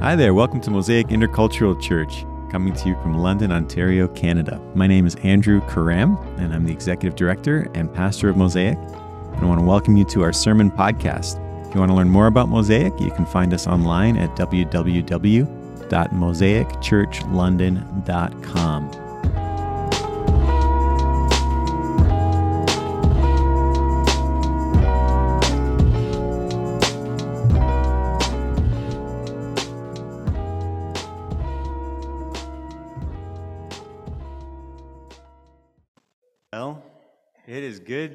Hi there, welcome to Mosaic Intercultural Church, coming to you from London, Ontario, Canada. My name is Andrew Karram, and I'm the Executive Director and Pastor of Mosaic. And I want to welcome you to our sermon podcast. If you want to learn more about Mosaic, you can find us online at www.mosaicchurchlondon.com.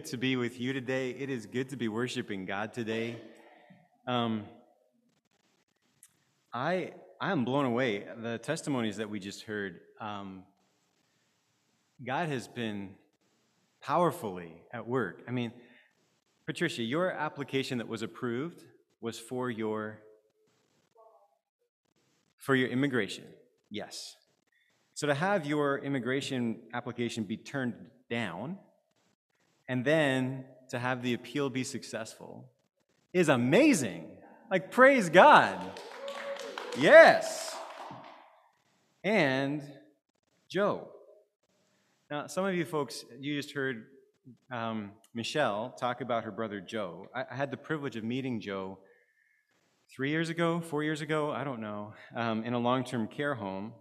to be with you today. It is good to be worshiping God today. Um, I I am blown away. The testimonies that we just heard. Um, God has been powerfully at work. I mean, Patricia, your application that was approved was for your for your immigration. Yes. So to have your immigration application be turned down and then to have the appeal be successful is amazing. Like, praise God. Yes. And Joe. Now, some of you folks, you just heard um, Michelle talk about her brother Joe. I, I, had the privilege of meeting Joe three years ago, four years ago, I don't know, um, in a long term care home.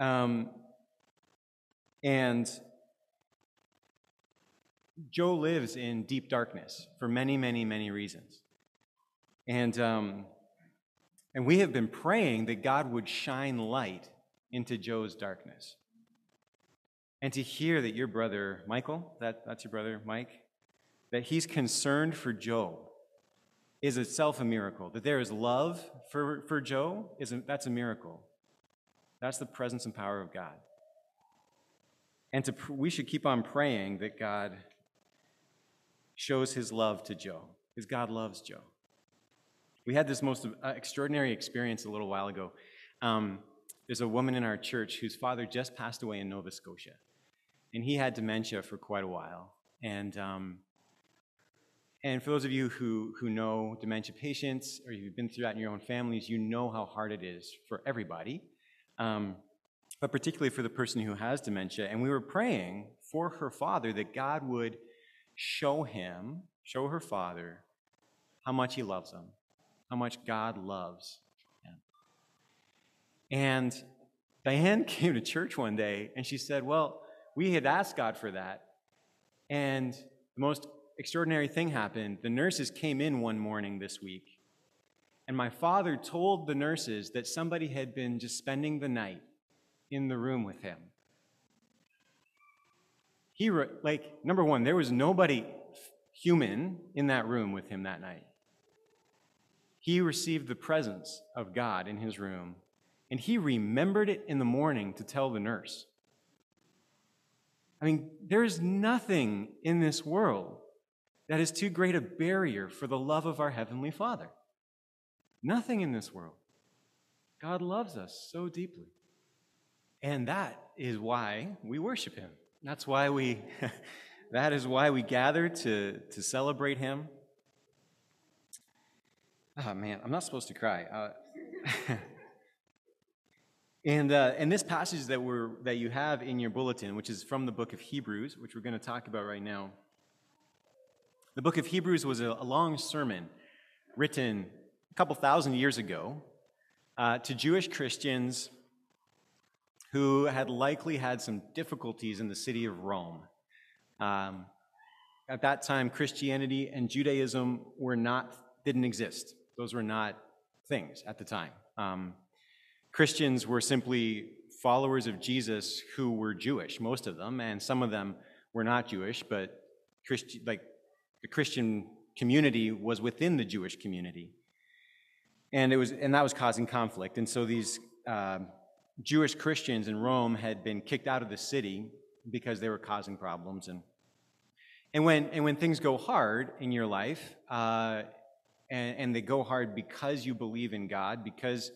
Um, and Joe lives in deep darkness for many, many, many reasons. And, um, and we have been praying that God would shine light into Joe's darkness. And to hear that your brother, Michael, that, that's your brother, Mike, that he's concerned for Joe is itself a miracle. That there is love for, for Joe, is a, that's a miracle. That's the presence and power of God. And to, we should keep on praying that God shows his love to Joe, because God loves Joe. We had this most uh, extraordinary experience a little while ago. Um, there's a woman in our church whose father just passed away in Nova Scotia, and he had dementia for quite a while. And um, and for those of you who, who know dementia patients, or you've been through that in your own families, you know how hard it is for everybody. Um, but particularly for the person who has dementia. And we were praying for her father that God would show him, show her father, how much he loves him, how much God loves him. And Diane came to church one day and she said, Well, we had asked God for that. And the most extraordinary thing happened. The nurses came in one morning this week. And my father told the nurses that somebody had been just spending the night in the room with him. He, like, number one, there was nobody human in that room with him that night. He received the presence of God in his room, and he remembered it in the morning to tell the nurse. I mean, there is nothing in this world that is too great a barrier for the love of our Heavenly Father. Nothing in this world. God loves us so deeply. And that is why we worship him. That's why we that is why we gather to to celebrate him. Oh man, I'm not supposed to cry. Uh, and uh, and this passage that we're that you have in your bulletin, which is from the book of Hebrews, which we're going to talk about right now. The book of Hebrews was a, a long sermon written a couple thousand years ago uh, to Jewish Christians who had likely had some difficulties in the city of Rome. Um, at that time, Christianity and Judaism were not, didn't exist. Those were not things at the time. Um, Christians were simply followers of Jesus who were Jewish, most of them, and some of them were not Jewish, but Christi- like the Christian community was within the Jewish community, and it was, and that was causing conflict. And so these uh, Jewish Christians in Rome had been kicked out of the city because they were causing problems. And, and, when, and when things go hard in your life, uh, and, and they go hard because you believe in God, because,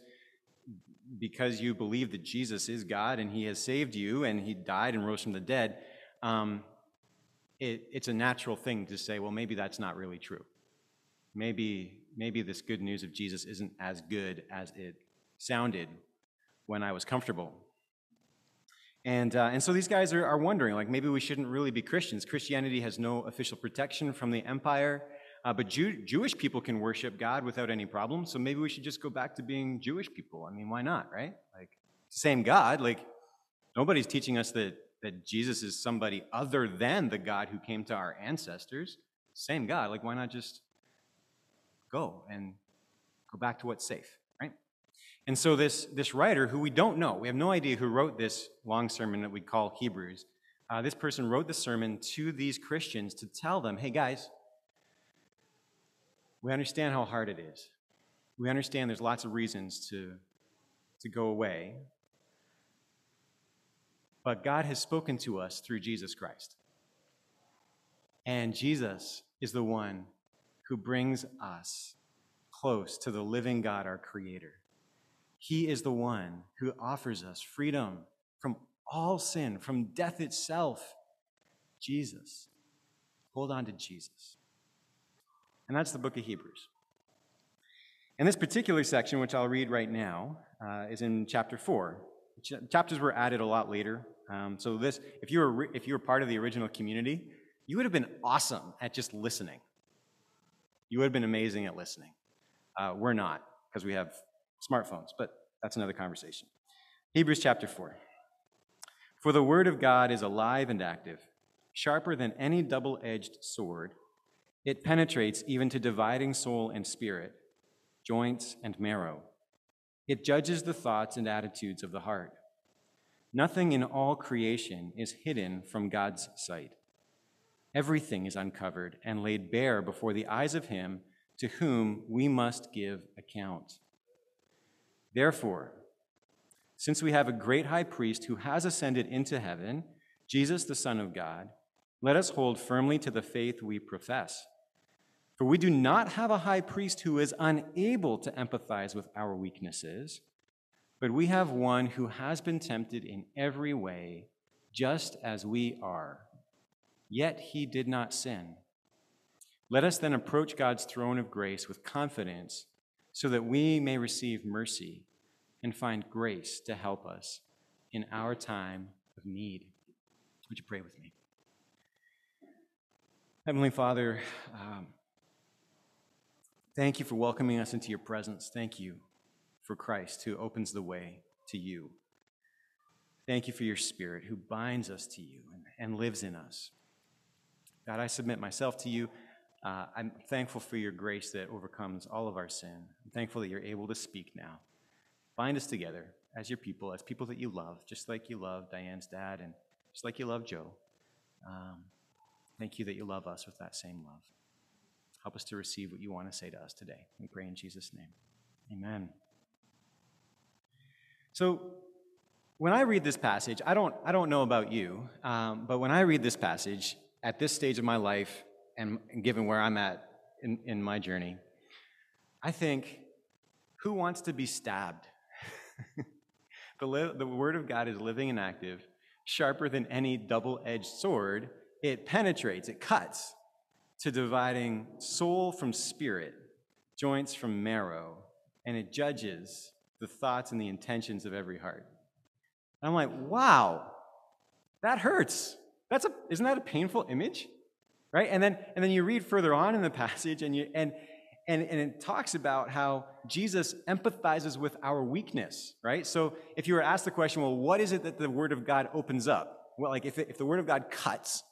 because you believe that Jesus is God and He has saved you and He died and rose from the dead, um, it, it's a natural thing to say, well, maybe that's not really true. Maybe, maybe this good news of Jesus isn't as good as it sounded when I was comfortable. And, uh, and so these guys are, are wondering, like, maybe we shouldn't really be Christians. Christianity has no official protection from the empire, uh, but Jew- Jewish people can worship God without any problem, so maybe we should just go back to being Jewish people. I mean, why not, right? Like, same God. Like, nobody's teaching us that, that Jesus is somebody other than the God who came to our ancestors. Same God. Like, why not just go and go back to what's safe? And so this, this writer, who we don't know, we have no idea who wrote this long sermon that we call Hebrews, uh, this person wrote the sermon to these Christians to tell them, hey guys, we understand how hard it is. We understand there's lots of reasons to, to go away. But God has spoken to us through Jesus Christ. And Jesus is the one who brings us close to the living God, our Creator. He is the one who offers us freedom from all sin, from death itself. Jesus. Hold on to Jesus. And that's the book of Hebrews. And this particular section, which I'll read right now, uh, is in chapter 4. Ch- chapters were added a lot later. Um, so this, if you, were, if you were part of the original community, you would have been awesome at just listening. You would have been amazing at listening. Uh, we're not, because we have smartphones, but that's another conversation. Hebrews chapter 4. For the word of God is alive and active, sharper than any double edged sword. It penetrates even to dividing soul and spirit, joints and marrow. It judges the thoughts and attitudes of the heart. Nothing in all creation is hidden from God's sight. Everything is uncovered and laid bare before the eyes of Him to whom we must give account. Therefore, since we have a great high priest who has ascended into heaven, Jesus, the Son of God, let us hold firmly to the faith we profess. For we do not have a high priest who is unable to empathize with our weaknesses, but we have one who has been tempted in every way, just as we are. Yet he did not sin. Let us then approach God's throne of grace with confidence so that we may receive mercy and find grace to help us in our time of need. Would you pray with me? Heavenly Father, um, thank you for welcoming us into your presence. Thank you for Christ who opens the way to you. Thank you for your Spirit who binds us to you and, and lives in us. God, I submit myself to you. Uh, I'm thankful for your grace that overcomes all of our sin. I'm thankful that you're able to speak now. Bind us together as your people, as people that you love, just like you love Diane's dad and just like you love Joe. Um, thank you that you love us with that same love. Help us to receive what you want to say to us today. We pray in Jesus' name. Amen. So, when I read this passage, I don't, I don't know about you, um, but when I read this passage at this stage of my life, and given where I'm at in, in my journey, I think, who wants to be stabbed? the, li- the Word of God is living and active, sharper than any double edged sword. It penetrates, it cuts to dividing soul from spirit, joints from marrow, and it judges the thoughts and the intentions of every heart. And I'm like, wow, that hurts. That's a, isn't that a painful image? Right? And then, and then you read further on in the passage, and, you, and, and, and it talks about how Jesus empathizes with our weakness, right? So if you were asked the question, well, what is it that the Word of God opens up? Well, like if, it, if the Word of God cuts,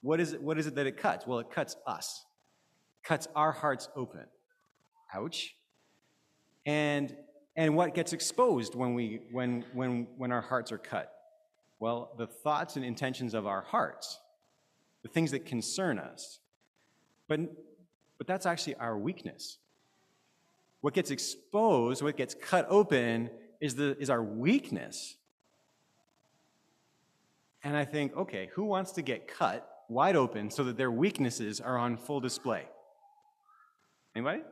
what is, it, what is it that it cuts? Well, it cuts us, cuts our hearts open. Ouch. And, and what gets exposed when, we, when, when, when our hearts are cut? Well, the thoughts and intentions of our hearts the things that concern us. But, but that's actually our weakness. What gets exposed, what gets cut open, is, the, is our weakness. And I think, okay, who wants to get cut wide open so that their weaknesses are on full display? Anybody?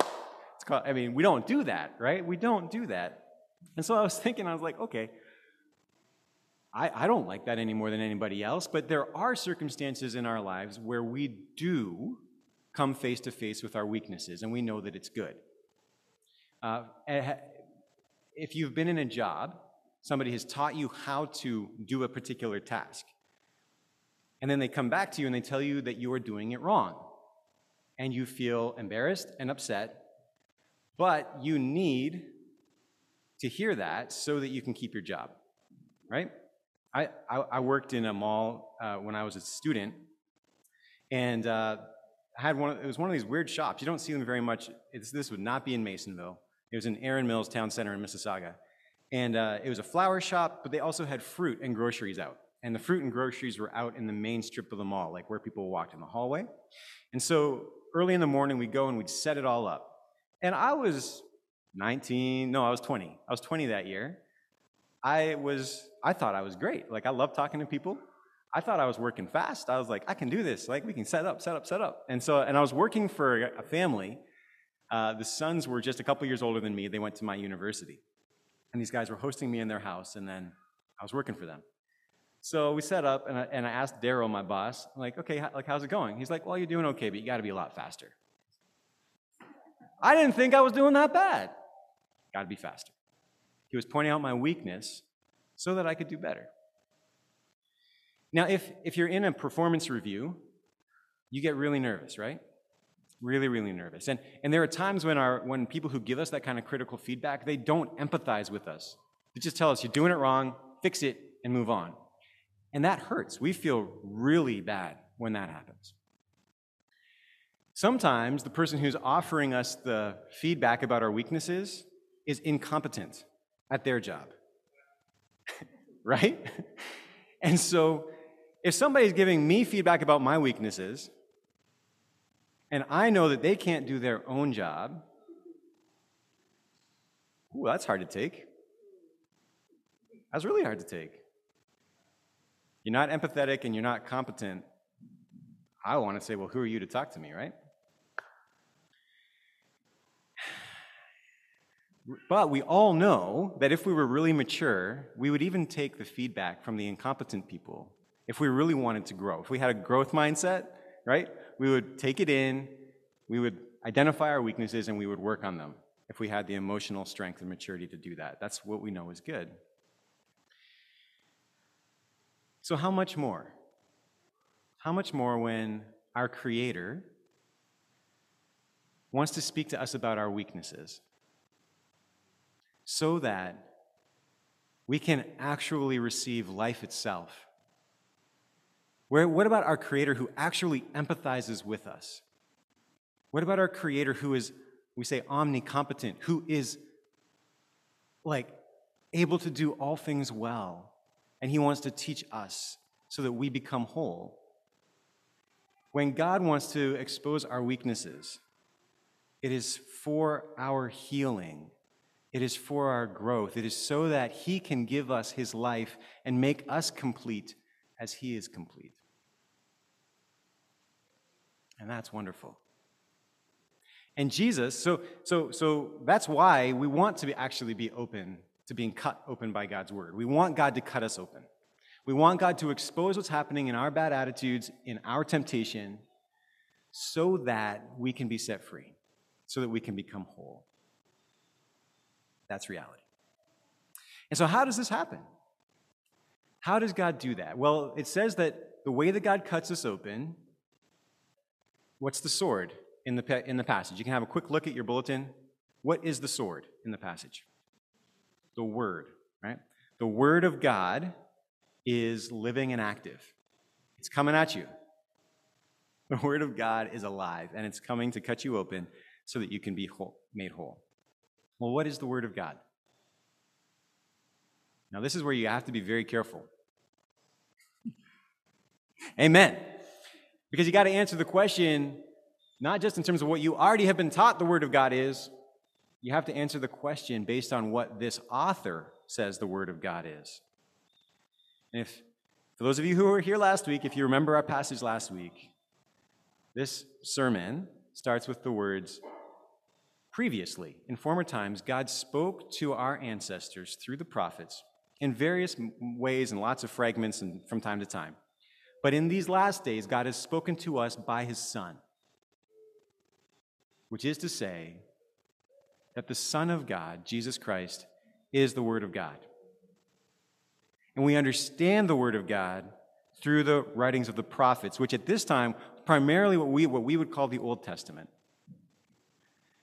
It's called, I mean, we don't do that, right? We don't do that. And so I was thinking, I was like, okay, I, I don't like that any more than anybody else, but there are circumstances in our lives where we do come face to face with our weaknesses, and we know that it's good. Uh, eh, if you've been in a job, somebody has taught you how to do a particular task, and then they come back to you and they tell you that you are doing it wrong, and you feel embarrassed and upset, but you need to hear that so that you can keep your job, right? I, I, I worked in a mall uh, when I was a student, and uh, I had one. Of, it was one of these weird shops. You don't see them very much. It's, this would not be in Masonville. It was in Erin Mills Town Center in Mississauga, and uh, it was a flower shop. But they also had fruit and groceries out, and the fruit and groceries were out in the main strip of the mall, like where people walked in the hallway. And so early in the morning, we'd go and we'd set it all up. And I was 19. No, I was 20. I was 20 that year. I was. I thought I was great. Like I love talking to people. I thought I was working fast. I was like, I can do this. Like, we can set up, set up, set up. And so, and I was working for a family. Uh, the sons were just a couple years older than me. They went to my university. And these guys were hosting me in their house, and then I was working for them. So we set up, and I, and I asked Daryl, my boss, like, okay, how, like, how's it going? He's like, well, you're doing okay, but you got to be a lot faster. I didn't think I was doing that bad. Got to be faster. He was pointing out my weakness so that I could do better. Now, if, if you're in a performance review, you get really nervous, right? Really, really nervous. And, and there are times when, our, when people who give us that kind of critical feedback, they don't empathize with us. They just tell us, you're doing it wrong, fix it, and move on. And that hurts. We feel really bad when that happens. Sometimes the person who's offering us the feedback about our weaknesses is incompetent at their job. right? And so if somebody's giving me feedback about my weaknesses, and I know that they can't do their own job, ooh, that's hard to take. That's really hard to take. You're not empathetic and you're not competent. I want to say, well, who are you to talk to me, right? But we all know that if we were really mature, we would even take the feedback from the incompetent people if we really wanted to grow. If we had a growth mindset, right, we would take it in, we would identify our weaknesses, and we would work on them if we had the emotional strength and maturity to do that. That's what we know is good. So, how much more? How much more when our Creator wants to speak to us about our weaknesses so that we can actually receive life itself where, what about our Creator who actually empathizes with us? What about our Creator who is, we say, omnicompetent, who is like able to do all things well, and He wants to teach us so that we become whole? When God wants to expose our weaknesses, it is for our healing. It is for our growth. It is so that He can give us His life and make us complete as He is complete. And that's wonderful. And Jesus, so, so, so that's why we want to be, actually be open to being cut open by God's word. We want God to cut us open. We want God to expose what's happening in our bad attitudes, in our temptation, so that we can be set free, so that we can become whole. That's reality. And so, how does this happen? How does God do that? Well, it says that the way that God cuts us open What's the sword in the, in the passage? You can have a quick look at your bulletin. What is the sword in the passage? The Word, right? The Word of God is living and active. It's coming at you. The Word of God is alive, and it's coming to cut you open so that you can be whole, made whole. Well, what is the Word of God? Now, this is where you have to be very careful. Amen. Because you got to answer the question not just in terms of what you already have been taught the Word of God is, you have to answer the question based on what this author says the Word of God is. And if, for those of you who were here last week, if you remember our passage last week, this sermon starts with the words, Previously, in former times, God spoke to our ancestors through the prophets in various ways and lots of fragments and from time to time. But in these last days, God has spoken to us by his Son, which is to say that the Son of God, Jesus Christ, is the Word of God. And we understand the Word of God through the writings of the prophets, which at this time, primarily what we, what we would call the Old Testament.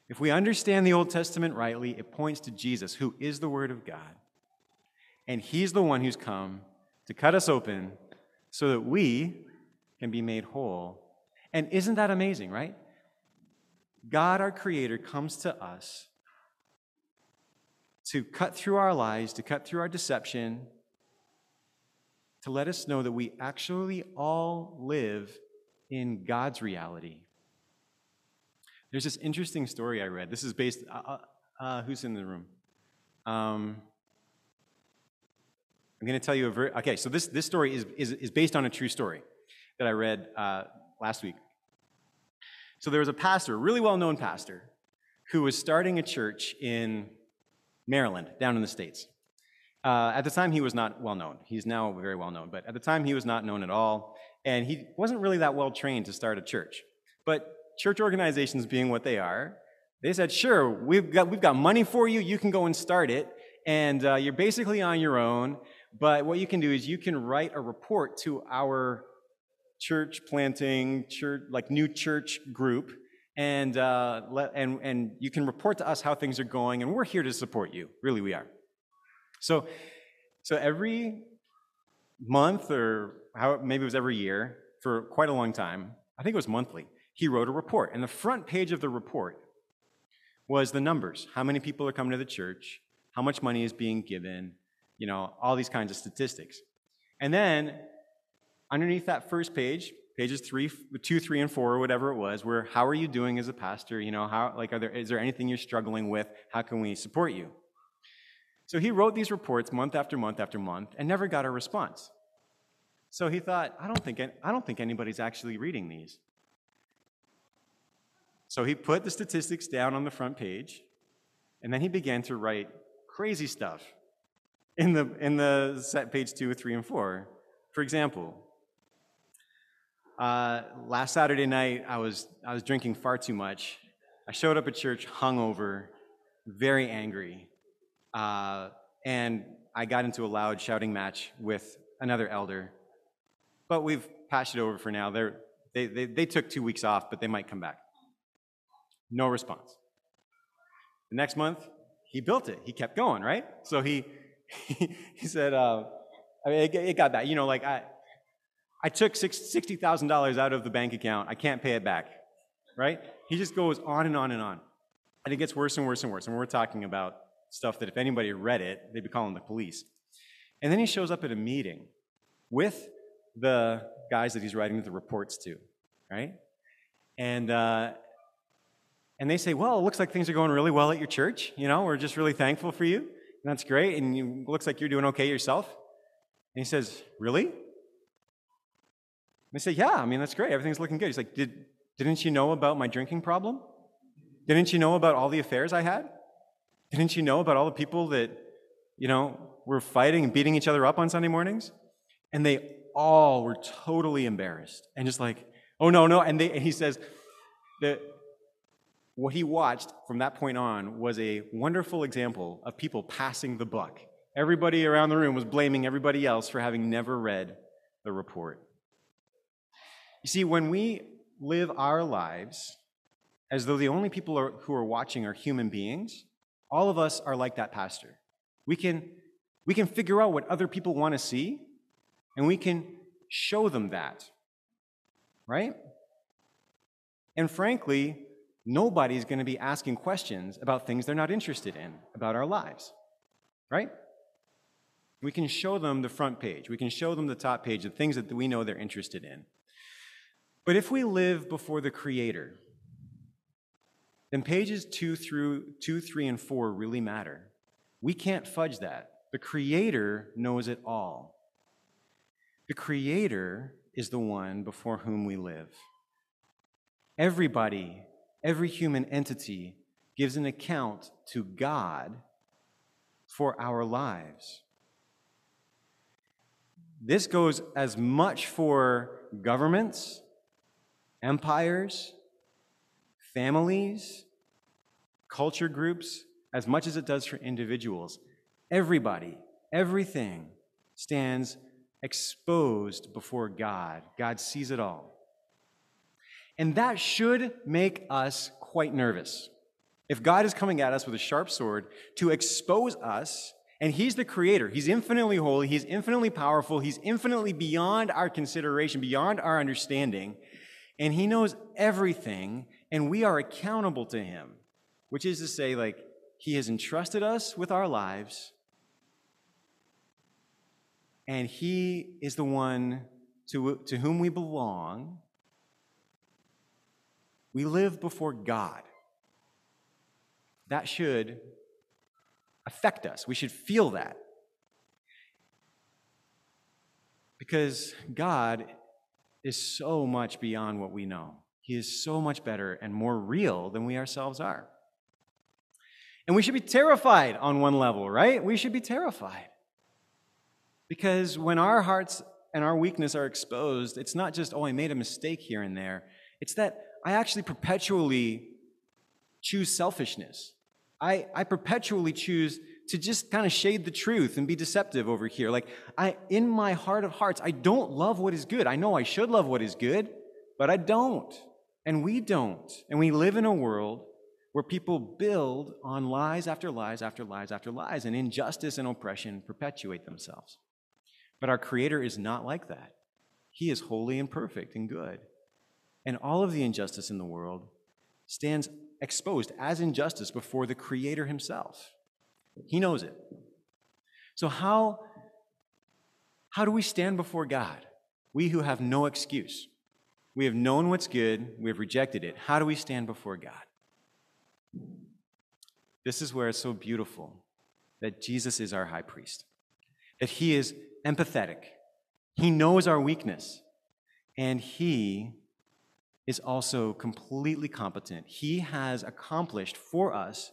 If we understand the Old Testament rightly, it points to Jesus, who is the Word of God. And He's the one who's come to cut us open so that we can be made whole. And isn't that amazing, right? God, our Creator, comes to us to cut through our lies, to cut through our deception, to let us know that we actually all live in God's reality. There's this interesting story I read. This is based, uh, uh, uh who's in the room? Um, I'm going to tell you a very, okay, so this, this story is, is, is based on a true story that I read uh, last week. So there was a pastor, a really well known pastor, who was starting a church in Maryland, down in the States. Uh, at the time, he was not well known. He's now very well known, but at the time, he was not known at all. And he wasn't really that well trained to start a church. But church organizations being what they are, they said, sure, we've got, we've got money for you. You can go and start it. And uh, you're basically on your own. But what you can do is you can write a report to our church planting, church, like new church group, and, uh, let, and, and you can report to us how things are going, and we're here to support you. Really, we are. So, so every month, or how, maybe it was every year, for quite a long time, I think it was monthly, he wrote a report. And the front page of the report was the numbers how many people are coming to the church, how much money is being given, you know, all these kinds of statistics. And then underneath that first page, pages three, two, three, and four, or whatever it was, where how are you doing as a pastor? You know, how like are there is there anything you're struggling with? How can we support you? So he wrote these reports month after month after month and never got a response. So he thought, I don't think I don't think anybody's actually reading these. So he put the statistics down on the front page, and then he began to write crazy stuff in the in the set page two, three, and four. For example, uh, last Saturday night, I was, I was drinking far too much. I showed up at church hungover, very angry, uh, and I got into a loud shouting match with another elder. But we've patched it over for now. They're, they, they, they took two weeks off, but they might come back. No response. The next month, he built it. He kept going, right? So he, he, he said, uh, I mean, it, it got that. You know, like I, I took $60,000 out of the bank account. I can't pay it back, right? He just goes on and on and on. And it gets worse and worse and worse. And we're talking about stuff that if anybody read it, they'd be calling the police. And then he shows up at a meeting with the guys that he's writing the reports to, right? And, uh, and they say, well, it looks like things are going really well at your church. You know, we're just really thankful for you. And that's great. And it looks like you're doing okay yourself. And he says, really? They say, Yeah, I mean, that's great. Everything's looking good. He's like, Did, Didn't you know about my drinking problem? Didn't you know about all the affairs I had? Didn't you know about all the people that, you know, were fighting and beating each other up on Sunday mornings? And they all were totally embarrassed and just like, oh no, no. And, they, and he says that what he watched from that point on was a wonderful example of people passing the buck. Everybody around the room was blaming everybody else for having never read the report. You see, when we live our lives as though the only people are, who are watching are human beings, all of us are like that pastor. We can, we can figure out what other people want to see, and we can show them that. Right? And frankly, nobody's going to be asking questions about things they're not interested in about our lives. Right? We can show them the front page. We can show them the top page, the things that we know they're interested in. But if we live before the Creator, then pages two through two, three, and four really matter. We can't fudge that. The Creator knows it all. The Creator is the one before whom we live. Everybody, every human entity gives an account to God for our lives. This goes as much for governments empires, families, culture groups, as much as it does for individuals. Everybody, everything stands exposed before God. God sees it all. And that should make us quite nervous. If God is coming at us with a sharp sword to expose us, and He's the creator, He's infinitely holy, He's infinitely powerful, He's infinitely beyond our consideration, beyond our understanding, and He knows everything, and we are accountable to Him, which is to say, like, He has entrusted us with our lives, and He is the one to, to whom we belong. We live before God. That should affect us. We should feel that. Because God is so much beyond what we know. He is so much better and more real than we ourselves are. And we should be terrified on one level, right? We should be terrified. Because when our hearts and our weakness are exposed, it's not just, oh, I made a mistake here and there. It's that I actually perpetually choose selfishness. I, I perpetually choose to just kind of shade the truth and be deceptive over here. Like, I, in my heart of hearts, I don't love what is good. I know I should love what is good, but I don't. And we don't. And we live in a world where people build on lies after lies after lies after lies, and injustice and oppression perpetuate themselves. But our Creator is not like that. He is holy and perfect and good. And all of the injustice in the world stands exposed as injustice before the Creator Himself. He knows it. So, how, how do we stand before God? We who have no excuse. We have known what's good, we have rejected it. How do we stand before God? This is where it's so beautiful that Jesus is our high priest, that he is empathetic, he knows our weakness, and he is also completely competent. He has accomplished for us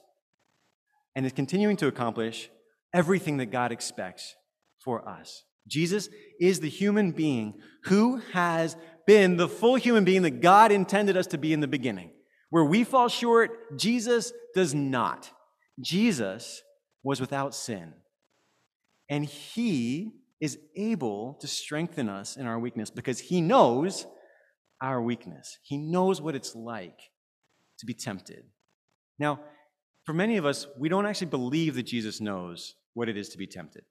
and is continuing to accomplish everything that God expects for us. Jesus is the human being who has been the full human being that God intended us to be in the beginning. Where we fall short, Jesus does not. Jesus was without sin. And he is able to strengthen us in our weakness because he knows our weakness. He knows what it's like to be tempted. Now, for many of us, we don't actually believe that Jesus knows what it is to be tempted.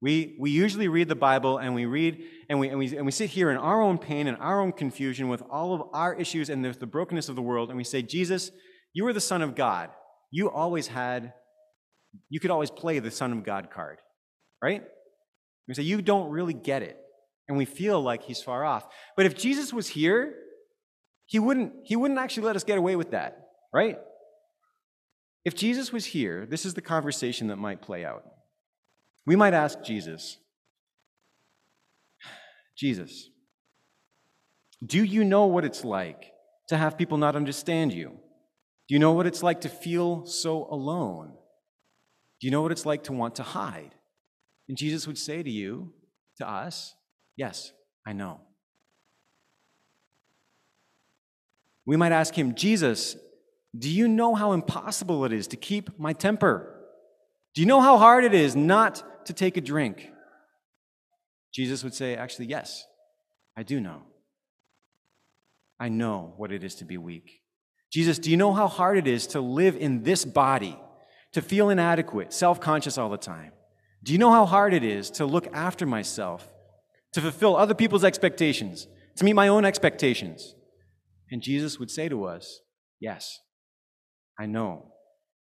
We, we usually read the Bible and we read and we, and, we, and we sit here in our own pain and our own confusion with all of our issues and the, the brokenness of the world, and we say, Jesus, you are the Son of God. You always had, you could always play the Son of God card, right? We say, you don't really get it. And we feel like he's far off. But if Jesus was here, he wouldn't, he wouldn't actually let us get away with that, right? If Jesus was here, this is the conversation that might play out. We might ask Jesus, Jesus, do you know what it's like to have people not understand you? Do you know what it's like to feel so alone? Do you know what it's like to want to hide? And Jesus would say to you, to us, Yes, I know. We might ask him, Jesus, do you know how impossible it is to keep my temper? Do you know how hard it is not to take a drink? Jesus would say, Actually, yes, I do know. I know what it is to be weak. Jesus, do you know how hard it is to live in this body, to feel inadequate, self conscious all the time? Do you know how hard it is to look after myself, to fulfill other people's expectations, to meet my own expectations? And Jesus would say to us, Yes, I know.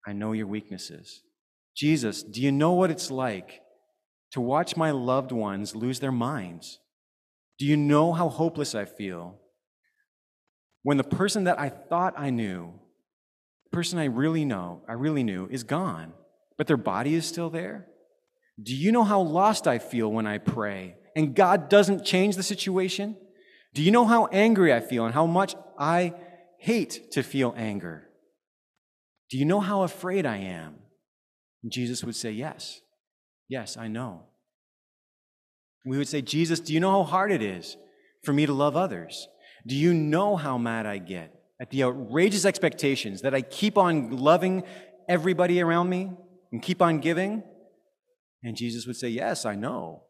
I know your weaknesses. Jesus, do you know what it's like to watch my loved ones lose their minds? Do you know how hopeless I feel when the person that I thought I knew, the person I really know, I really knew, is gone, but their body is still there? Do you know how lost I feel when I pray and God doesn't change the situation? Do you know how angry I feel and how much I hate to feel anger? Do you know how afraid I am? And Jesus would say, Yes. Yes, I know. We would say, Jesus, do you know how hard it is for me to love others? Do you know how mad I get at the outrageous expectations that I keep on loving everybody around me and keep on giving? And Jesus would say, Yes, I know.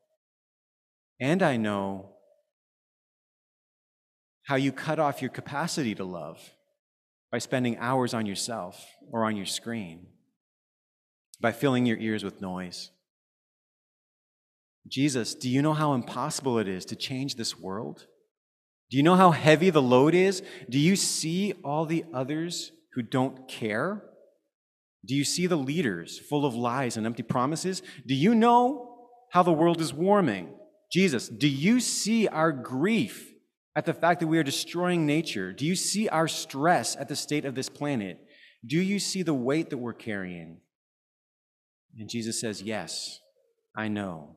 And I know how you cut off your capacity to love by spending hours on yourself or on your screen, by filling your ears with noise. Jesus, do you know how impossible it is to change this world? Do you know how heavy the load is? Do you see all the others who don't care? Do you see the leaders full of lies and empty promises? Do you know how the world is warming? Jesus, do you see our grief at the fact that we are destroying nature? Do you see our stress at the state of this planet? Do you see the weight that we're carrying? And Jesus says, Yes, I know.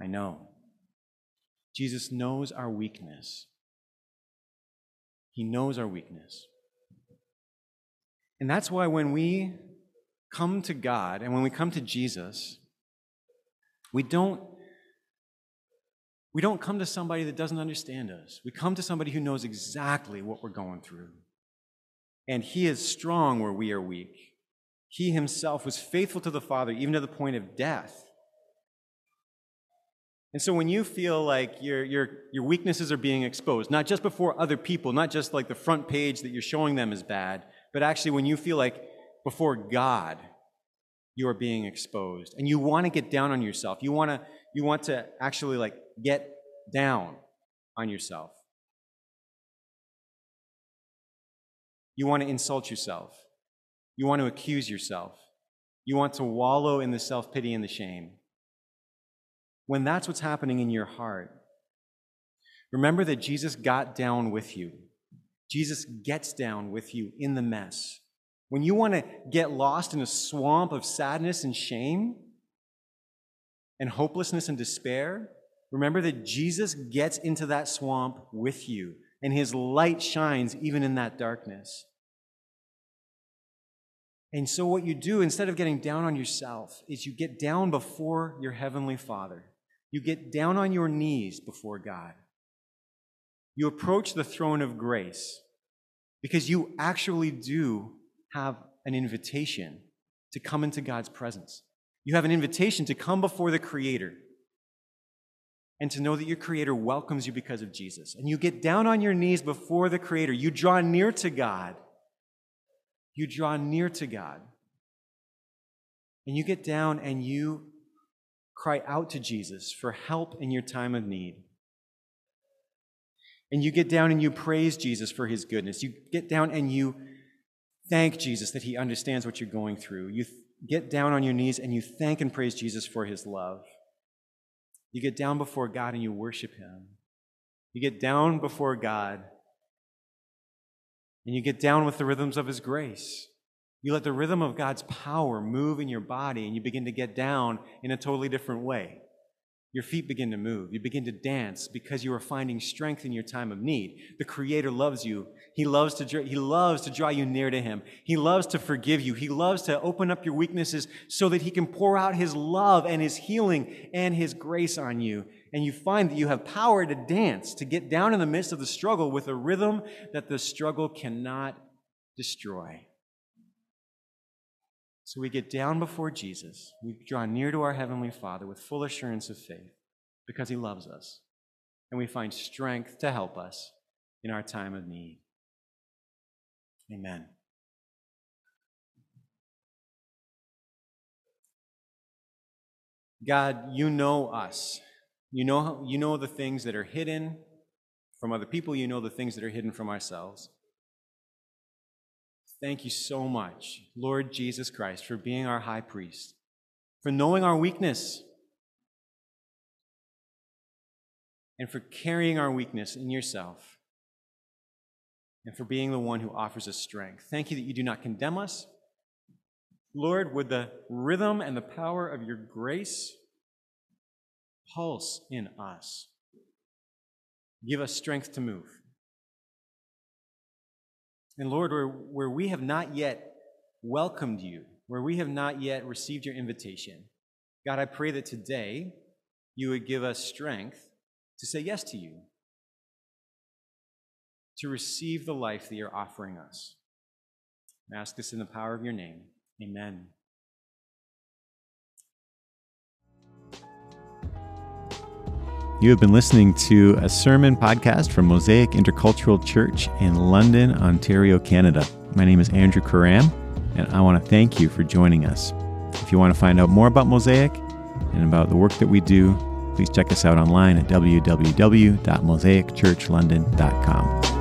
I know. Jesus knows our weakness. He knows our weakness. And that's why when we come to God and when we come to Jesus, we don't we don't come to somebody that doesn't understand us. We come to somebody who knows exactly what we're going through. And he is strong where we are weak. He himself was faithful to the Father even to the point of death. And so when you feel like your, your, your weaknesses are being exposed, not just before other people, not just like the front page that you're showing them is bad, but actually when you feel like before God, you are being exposed and you want to get down on yourself, you want to, you want to actually like get down on yourself. You want to insult yourself. You want to accuse yourself. You want to wallow in the self pity and the shame when that's what's happening in your heart, remember that Jesus got down with you. Jesus gets down with you in the mess. When you want to get lost in a swamp of sadness and shame and hopelessness and despair, remember that Jesus gets into that swamp with you, and his light shines even in that darkness. And so, what you do instead of getting down on yourself is you get down before your heavenly Father. You get down on your knees before God. You approach the throne of grace because you actually do have an invitation to come into God's presence. You have an invitation to come before the Creator and to know that your Creator welcomes you because of Jesus. And you get down on your knees before the Creator. You draw near to God. You draw near to God. And you get down and you cry out to Jesus for help in your time of need. And you get down and you praise Jesus for his goodness. You get down and you thank Jesus that he understands what you're going through. You th- get down on your knees and you thank and praise Jesus for his love. You get down before God and you worship him. You get down before God and you get down with the rhythms of his grace. You let the rhythm of God's power move in your body, and you begin to get down in a totally different way. Your feet begin to move. You begin to dance because you are finding strength in your time of need. The Creator loves you. He loves to, he loves to draw you near to Him. He loves to forgive you. He loves to open up your weaknesses so that He can pour out His love and His healing and His grace on you. And you find that you have power to dance, to get down in the midst of the struggle with a rhythm that the struggle cannot destroy. So we get down before Jesus. We draw near to our Heavenly Father with full assurance of faith because He loves us. And we find strength to help us in our time of need. Amen. God, you know us. You know, you know the things that are hidden from other people. You know the things that are hidden from ourselves. Thank you so much, Lord Jesus Christ, for being our high priest, for knowing our weakness, and for carrying our weakness in yourself, and for being the one who offers us strength. Thank you that you do not condemn us. Lord, would the rhythm and the power of your grace pulse in us. Give us strength to move. And Lord, where, where we have not yet welcomed you, where we have not yet received your invitation, God, I pray that today you would give us strength to say yes to you. to receive the life that you're offering us. I ask this in the power of your name. Amen. You have been listening to a sermon podcast from Mosaic Intercultural Church in London, Ontario, Canada. My name is Andrew Karram, and I want to thank you for joining us. If you want to find out more about Mosaic and about the work that we do, please check us out online at www.mosaicchurchlondon.com.